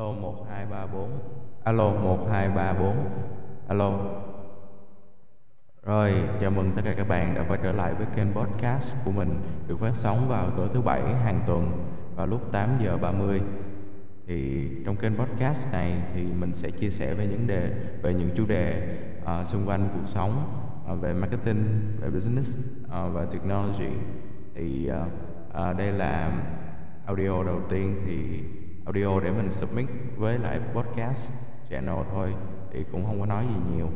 Alo 1234 Alo 1234 Alo. Rồi, chào mừng tất cả các bạn đã quay trở lại với kênh podcast của mình được phát sóng vào tối thứ bảy hàng tuần vào lúc 8 giờ 30 thì trong kênh podcast này thì mình sẽ chia sẻ về những đề về những chủ đề uh, xung quanh cuộc sống uh, về marketing về business ờ, uh, và technology. Thì uh, uh, đây là audio đầu tiên thì audio để mình submit với lại podcast channel thôi, thì cũng không có nói gì nhiều.